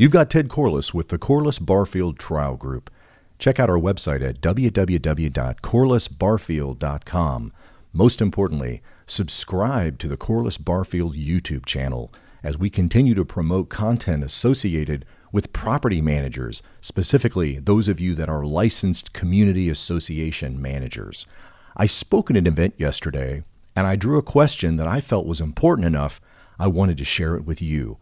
You've got Ted Corless with the Corless Barfield Trial Group. Check out our website at www.corlessbarfield.com. Most importantly, subscribe to the Corless Barfield YouTube channel as we continue to promote content associated with property managers, specifically those of you that are licensed community association managers. I spoke at an event yesterday and I drew a question that I felt was important enough I wanted to share it with you.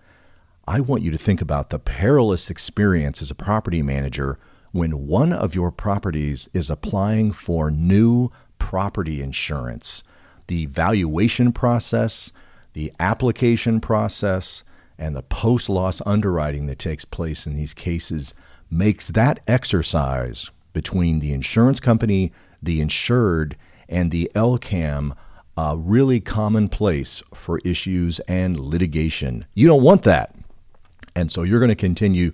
I want you to think about the perilous experience as a property manager when one of your properties is applying for new property insurance. The valuation process, the application process, and the post loss underwriting that takes place in these cases makes that exercise between the insurance company, the insured, and the LCAM a really commonplace for issues and litigation. You don't want that. And so you're going to continue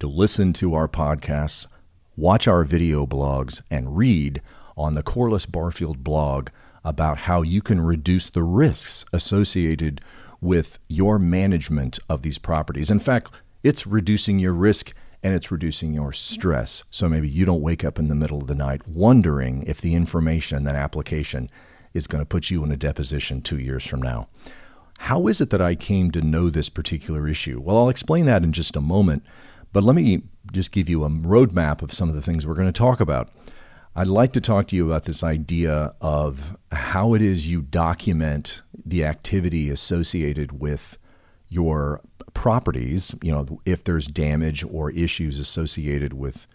to listen to our podcasts, watch our video blogs, and read on the Corless Barfield blog about how you can reduce the risks associated with your management of these properties. In fact, it's reducing your risk and it's reducing your stress. So maybe you don't wake up in the middle of the night wondering if the information in that application is going to put you in a deposition two years from now. How is it that I came to know this particular issue? Well, I'll explain that in just a moment, but let me just give you a roadmap of some of the things we're going to talk about. I'd like to talk to you about this idea of how it is you document the activity associated with your properties. You know, if there's damage or issues associated with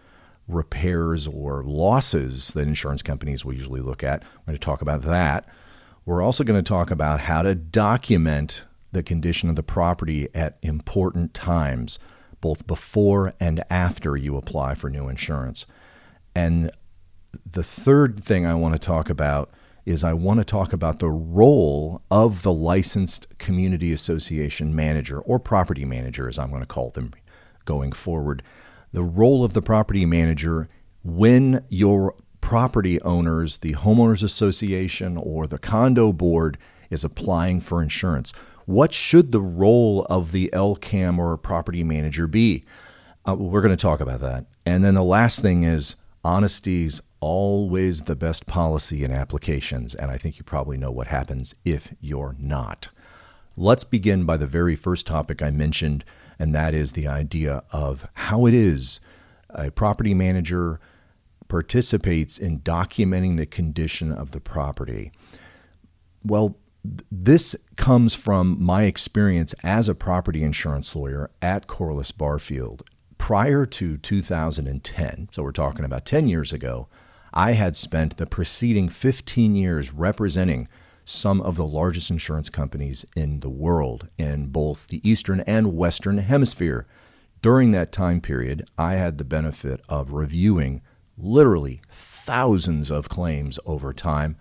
repairs or losses that insurance companies will usually look at. We're going to talk about that. We're also going to talk about how to document the condition of the property at important times, both before and after you apply for new insurance. And the third thing I want to talk about is I want to talk about the role of the licensed community association manager or property manager, as I'm going to call them going forward. The role of the property manager when your property owners, the homeowners association, or the condo board is applying for insurance. What should the role of the LCAM or property manager be? Uh, we're going to talk about that. And then the last thing is honesty's always the best policy in applications. And I think you probably know what happens if you're not. Let's begin by the very first topic I mentioned, and that is the idea of how it is a property manager participates in documenting the condition of the property. Well, this comes from my experience as a property insurance lawyer at Corless Barfield. Prior to 2010, so we're talking about 10 years ago, I had spent the preceding 15 years representing some of the largest insurance companies in the world in both the Eastern and Western Hemisphere. During that time period, I had the benefit of reviewing literally thousands of claims over time,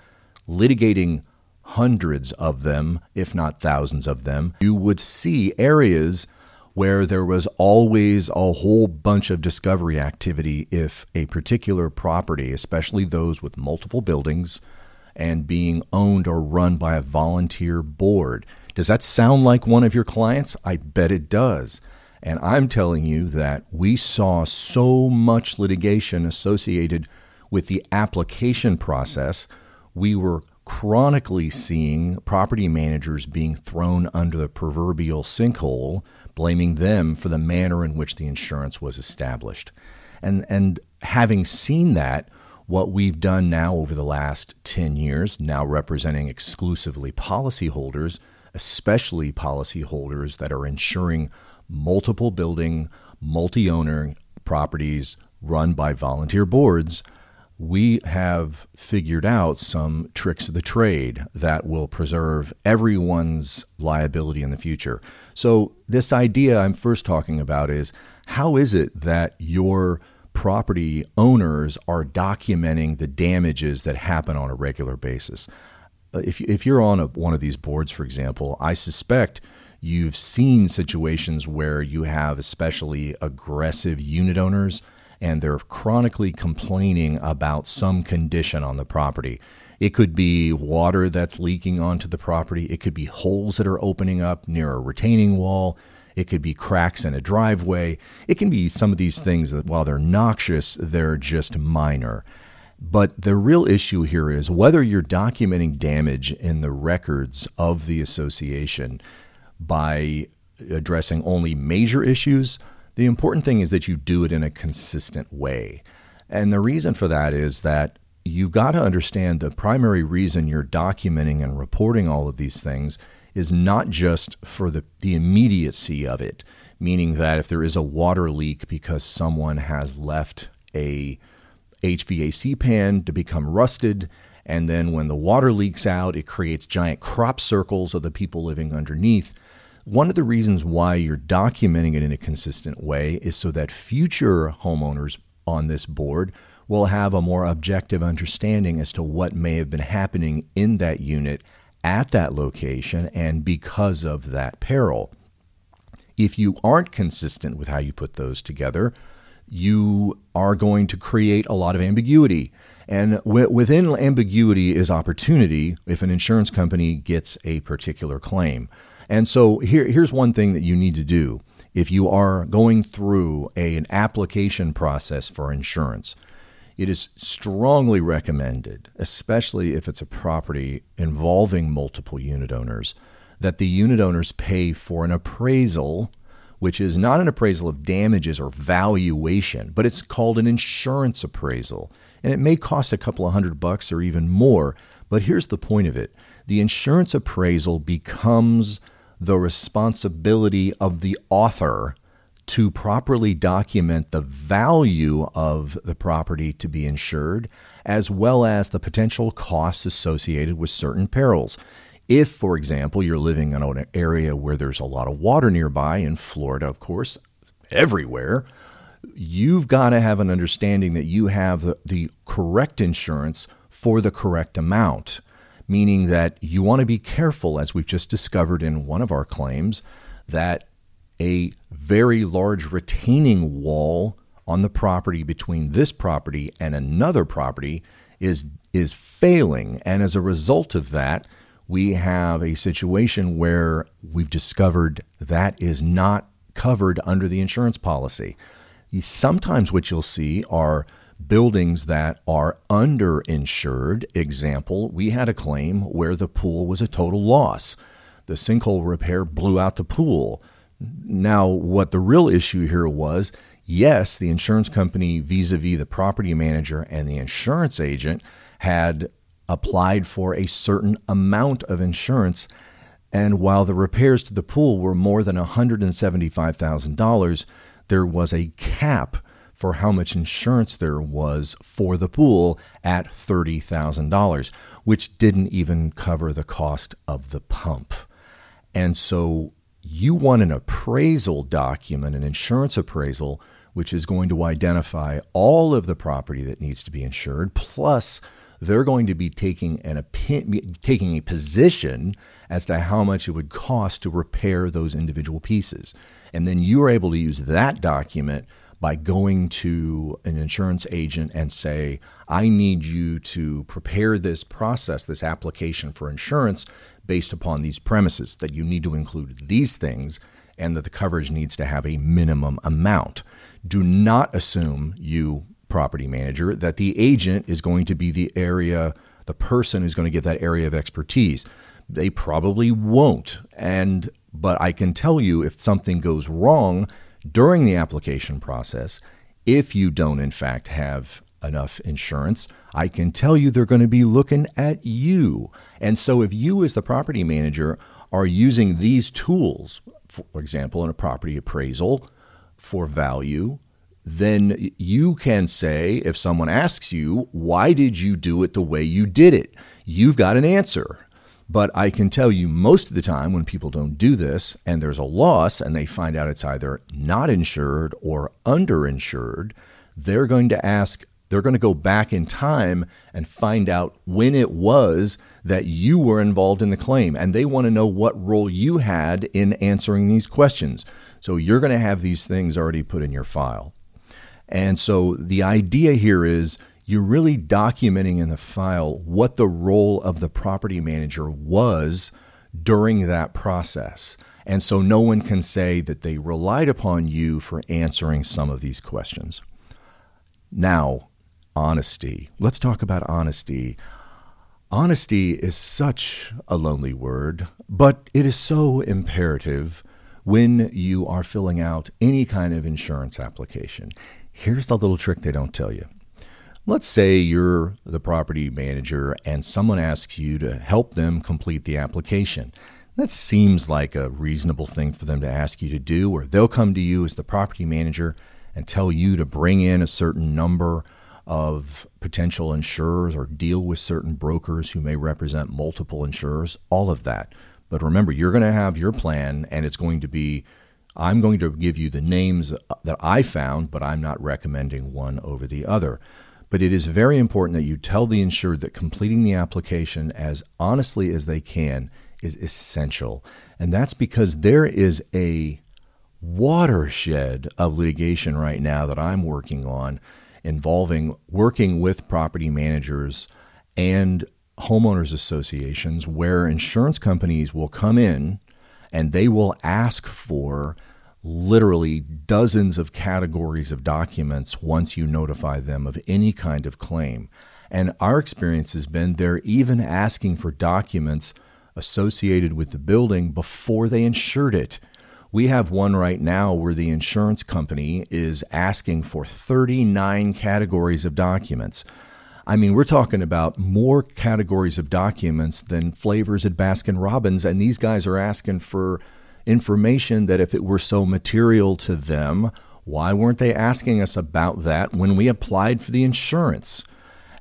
litigating hundreds of them, if not thousands of them, you would see areas where there was always a whole bunch of discovery activity if a particular property, especially those with multiple buildings and being owned or run by a volunteer board. Does that sound like one of your clients? I bet it does. And I'm telling you that we saw so much litigation associated with the application process. We were chronically seeing property managers being thrown under the proverbial sinkhole, blaming them for the manner in which the insurance was established. And, and having seen that, what we've done now over the last 10 years, now representing exclusively policyholders, especially policyholders that are insuring multiple building, multi owner properties run by volunteer boards, we have figured out some tricks of the trade that will preserve everyone's liability in the future. So, this idea I'm first talking about is how is it that your property owners are documenting the damages that happen on a regular basis? Uh, if, if you're on a, one of these boards, for example, I suspect You've seen situations where you have especially aggressive unit owners and they're chronically complaining about some condition on the property. It could be water that's leaking onto the property, it could be holes that are opening up near a retaining wall, It could be cracks in a driveway. It can be some of these things that, while they're noxious, they're just minor. But the real issue here is whether you're documenting damage in the records of the association by addressing only major issues. The important thing is that you do it in a consistent way. And the reason for that is that you've got to understand the primary reason you're documenting and reporting all of these things is not just for the, the immediacy of it, meaning that if there is a water leak because someone has left a HVAC pan to become rusted, and then when the water leaks out, it creates giant crop circles of the people living underneath. One of the reasons why you're documenting it in a consistent way is so that future homeowners on this board will have a more objective understanding as to what may have been happening in that unit at that location and because of that peril. If you aren't consistent with how you put those together, you are going to create a lot of ambiguity. And w- within ambiguity is opportunity if an insurance company gets a particular claim. And so here, here's one thing that you need to do if you are going through a, an application process for insurance. It is strongly recommended, especially if it's a property involving multiple unit owners, that the unit owners pay for an appraisal, which is not an appraisal of damages or valuation, but it's called an insurance appraisal. And it may cost a couple of hundred bucks or even more. But here's the point of it the insurance appraisal becomes the responsibility of the author to properly document the value of the property to be insured, as well as the potential costs associated with certain perils. If, for example, you're living in an area where there's a lot of water nearby, in Florida, of course, everywhere, you've got to have an understanding that you have the, the correct insurance for the correct amount, meaning that you want to be careful, as we've just discovered in one of our claims, that a very large retaining wall on the property between this property and another property is is failing and as a result of that we have a situation where we've discovered that is not covered under the insurance policy. Sometimes what you'll see are buildings that are underinsured. Example, we had a claim where the pool was a total loss. The sinkhole repair blew out the pool. Now, what the real issue here was yes, the insurance company vis a vis the property manager and the insurance agent had applied for a certain amount of insurance. And while the repairs to the pool were more than $175,000, there was a cap for how much insurance there was for the pool at $30,000, which didn't even cover the cost of the pump. And so you want an appraisal document, an insurance appraisal, which is going to identify all of the property that needs to be insured. Plus, they're going to be taking an taking a position as to how much it would cost to repair those individual pieces. And then you are able to use that document by going to an insurance agent and say, I need you to prepare this process, this application for insurance based upon these premises, that you need to include these things and that the coverage needs to have a minimum amount. Do not assume, you property manager, that the agent is going to be the area, the person who's going to get that area of expertise. They probably won't. And but I can tell you if something goes wrong during the application process, if you don't in fact have enough insurance, I can tell you they're going to be looking at you. And so if you, as the property manager, are using these tools, for example, in a property appraisal for value, then you can say, if someone asks you, why did you do it the way you did it? You've got an answer. But I can tell you most of the time when people don't do this and there's a loss and they find out it's either not insured or underinsured, they're going to ask they're going to go back in time and find out when it was that you were involved in the claim. And they want to know what role you had in answering these questions. So you're going to have these things already put in your file. And so the idea here is you're really documenting in the file what the role of the property manager was during that process. And so no one can say that they relied upon you for answering some of these questions. Now, honesty. Let's talk about honesty. Honesty is such a lonely word, but it is so imperative when you are filling out any kind of insurance application. Here's the little trick they don't tell you. Let's say you're the property manager and someone asks you to help them complete the application. That seems like a reasonable thing for them to ask you to do, or they'll come to you as the property manager and tell you to bring in a certain number of potential insurers or deal with certain brokers who may represent multiple insurers, all of that. But remember, you're going to have your plan, and it's going to be I'm going to give you the names that I found, but I'm not recommending one over the other. But it is very important that you tell the insured that completing the application as honestly as they can is essential. And that's because there is a watershed of litigation right now that I'm working on involving working with property managers and homeowners associations where insurance companies will come in and they will ask for literally dozens of categories of documents once you notify them of any kind of claim. And our experience has been they're even asking for documents associated with the building before they insured it. We have one right now where the insurance company is asking for 39 categories of documents. I mean, we're talking about more categories of documents than flavors at Baskin Robbins, and these guys are asking for information that if it were so material to them, why weren't they asking us about that when we applied for the insurance?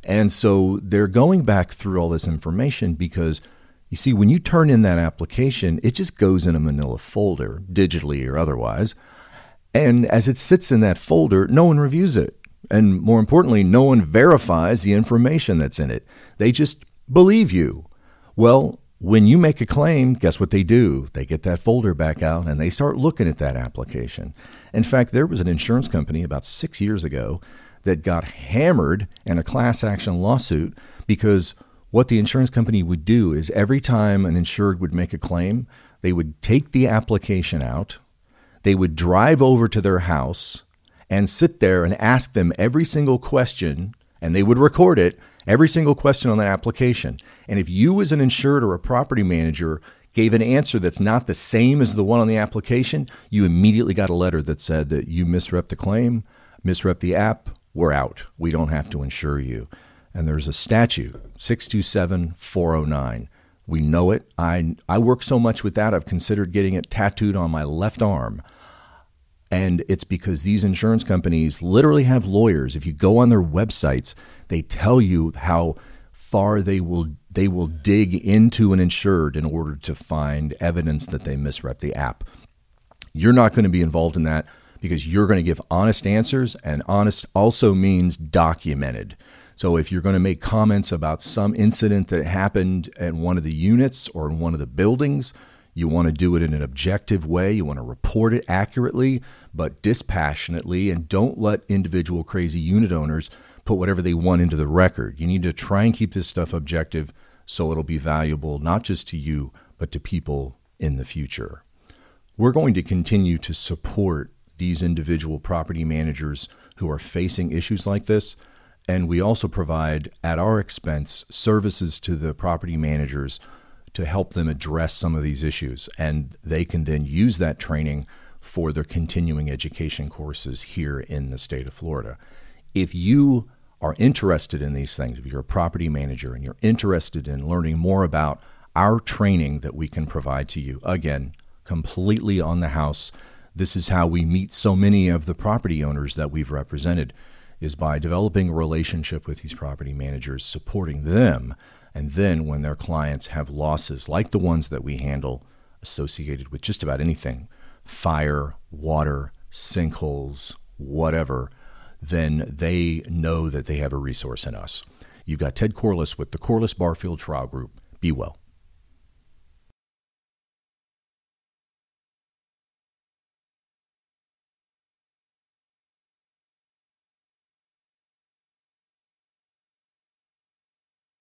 And so they're going back through all this information because you see, when you turn in that application, it just goes in a manila folder, digitally or otherwise. And as it sits in that folder, no one reviews it. And more importantly, no one verifies the information that's in it. They just believe you. Well, when you make a claim, guess what they do? They get that folder back out and they start looking at that application. In fact, there was an insurance company about six years ago that got hammered in a class action lawsuit because what the insurance company would do is every time an insured would make a claim, they would take the application out, they would drive over to their house and sit there and ask them every single question, and they would record it, every single question on that application. And if you, as an insured or a property manager, gave an answer that's not the same as the one on the application, you immediately got a letter that said that you misrep the claim, misrep the app, we're out. We don't have to insure you. And there's a statute, 627409. We know it. I, I work so much with that, I've considered getting it tattooed on my left arm. And it's because these insurance companies literally have lawyers. If you go on their websites, they tell you how far they will they will dig into an insured in order to find evidence that they misrep the app. You're not going to be involved in that because you're going to give honest answers, and honest also means documented. So if you're going to make comments about some incident that happened at one of the units or in one of the buildings, you want to do it in an objective way. You want to report it accurately, but dispassionately, and don't let individual crazy unit owners put whatever they want into the record. You need to try and keep this stuff objective so it'll be valuable not just to you, but to people in the future. We're going to continue to support these individual property managers who are facing issues like this and we also provide, at our expense, services to the property managers to help them address some of these issues. And they can then use that training for their continuing education courses here in the state of Florida. If you are interested in these things, if you're a property manager and you're interested in learning more about our training that we can provide to you, again, completely on the house, this is how we meet so many of the property owners that we've represented is by developing a relationship with these property managers, supporting them, and then when their clients have losses like the ones that we handle associated with just about anything fire, water, sinkholes, whatever then they know that they have a resource in us. You've got Ted Corless with the Corless Barfield Trial Group. Be well.